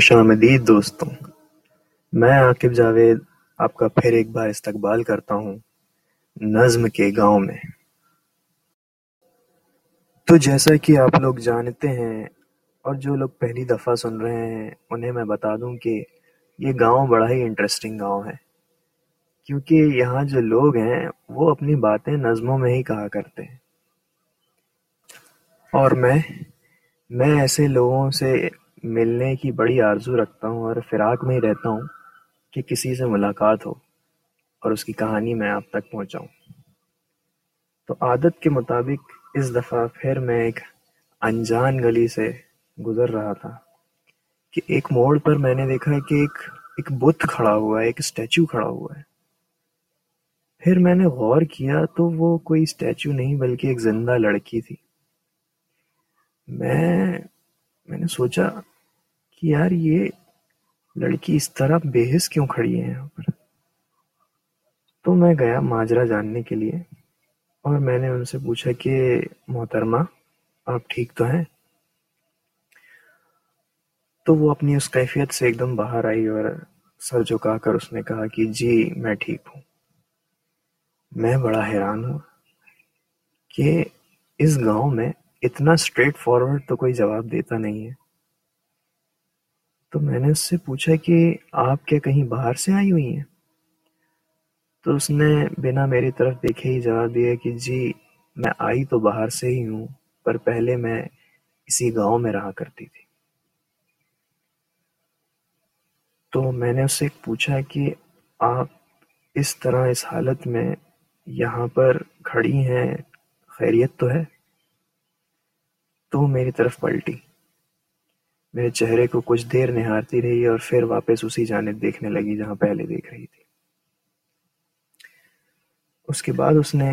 خوش آمدید دوستو میں عاقب جاوید آپ کا پھر ایک بار استقبال کرتا ہوں نظم کے گاؤں میں۔ تو جیسا کہ آپ لوگ جانتے ہیں اور جو لوگ پہلی دفعہ سن رہے ہیں، انہیں میں بتا دوں کہ یہ گاؤں بڑا ہی انٹرسٹنگ گاؤں ہے۔ کیونکہ یہاں جو لوگ ہیں، وہ اپنی باتیں نظموں میں ہی کہا کرتے ہیں۔ اور میں میں ایسے لوگوں سے ملنے کی بڑی آرزو رکھتا ہوں اور فراق میں ہی رہتا ہوں کہ کسی سے ملاقات ہو اور اس کی کہانی میں آپ تک پہنچاؤں۔ تو عادت کے مطابق اس دفعہ پھر میں ایک انجان گلی سے گزر رہا تھا کہ ایک موڑ پر میں نے دیکھا کہ ایک ایک بت کھڑا ہوا ہے، ایک اسٹیچو کھڑا ہوا ہے۔ پھر میں نے غور کیا تو وہ کوئی اسٹیچو نہیں بلکہ ایک زندہ لڑکی تھی۔ میں میں نے سوچا کہ یار یہ لڑکی اس طرح بے حس کیوں کھڑی ہے یہاں پر؟ تو میں گیا ماجرا جاننے کے لیے اور میں نے ان سے پوچھا کہ محترمہ، آپ ٹھیک تو ہیں؟ تو وہ اپنی اس کیفیت سے ایک دم باہر آئی اور سر جھکا کر اس نے کہا کہ جی میں ٹھیک ہوں۔ میں بڑا حیران ہوں کہ اس گاؤں میں اتنا اسٹریٹ فارورڈ تو کوئی جواب دیتا نہیں ہے۔ تو میں نے اس سے پوچھا کہ آپ کیا کہیں باہر سے آئی ہوئی ہیں؟ تو اس نے بنا میری طرف دیکھے ہی جواب دیا کہ جی میں آئی تو باہر سے ہی ہوں، پر پہلے میں اسی گاؤں میں رہا کرتی تھی۔ تو میں نے اس سے پوچھا کہ آپ اس طرح اس حالت میں یہاں پر کھڑی ہیں، خیریت تو ہے؟ تو میری طرف پلٹی۔ میرے چہرے کو کچھ دیر نہارتی رہی اور پھر واپس اسی جانب دیکھنے لگی جہاں پہلے دیکھ رہی تھی۔ اس کے بعد اس نے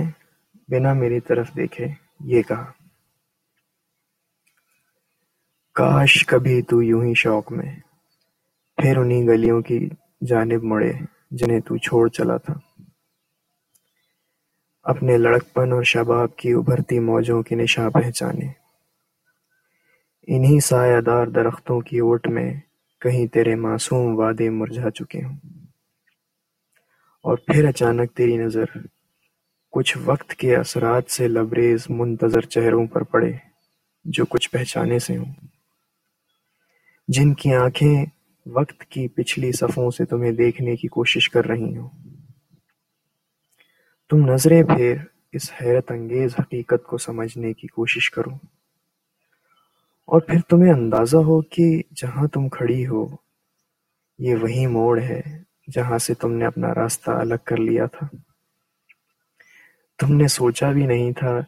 بنا میری طرف دیکھے، یہ کہا، کاش کبھی تو یوں ہی شوق میں، پھر انہی گلیوں کی جانب مڑے جنہیں تو چھوڑ چلا تھا۔ اپنے لڑکپن اور شباب کی ابھرتی موجوں کے نشاں پہچانے۔ انہی سایہ دار درختوں کی اوٹ میں کہیں تیرے معصوم وعدے مرجھا چکے ہوں۔ اور پھر اچانک تیری نظر کچھ وقت کے اثرات سے لبریز منتظر چہروں پر پڑے جو کچھ پہچانے سے ہوں۔ جن کی آنکھیں وقت کی پچھلی صفوں سے تمہیں دیکھنے کی کوشش کر رہی ہوں۔ تم نظریں پھر اس حیرت انگیز حقیقت کو سمجھنے کی کوشش کرو۔ اور پھر تمہیں اندازہ ہو کہ جہاں تم کھڑی ہو، یہ وہی موڑ ہے جہاں سے تم نے اپنا راستہ الگ کر لیا تھا۔ تم نے سوچا بھی نہیں تھا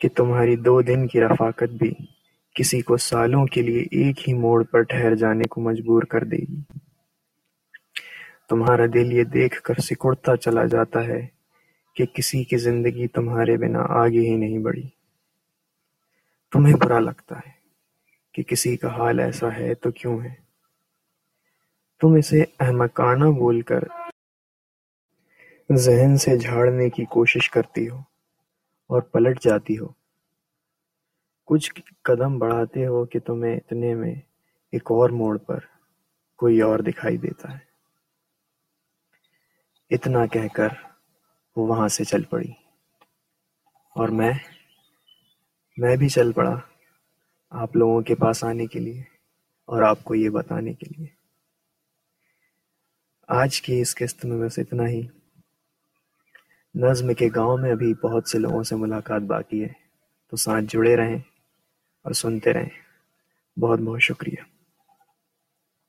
کہ تمہاری دو دن کی رفاقت بھی کسی کو سالوں کے لیے ایک ہی موڑ پر ٹھہر جانے کو مجبور کر دے گی۔ تمہارا دل یہ دیکھ کر سکڑتا چلا جاتا ہے کہ کسی کی زندگی تمہارے بنا آگے ہی نہیں بڑھی۔ تمہیں برا لگتا ہے۔ کہ کسی کا حال ایسا ہے تو کیوں ہے؟ تم اسے احمقانہ بول کر ذہن سے جھاڑنے کی کوشش کرتی ہو اور پلٹ جاتی ہو۔ کچھ قدم بڑھاتے ہو کہ تمہیں اتنے میں ایک اور موڑ پر کوئی اور دکھائی دیتا ہے۔ اتنا کہہ کر وہ وہاں سے چل پڑی اور میں میں بھی چل پڑا۔ آپ لوگوں کے پاس آنے کے لیے اور آپ کو یہ بتانے کے لیے۔ آج کی اس قسط میں بس اتنا ہی۔ نظم کے گاؤں میں ابھی بہت سے لوگوں سے ملاقات باقی ہے۔ تو ساتھ جڑے رہیں اور سنتے رہیں۔ بہت بہت شکریہ۔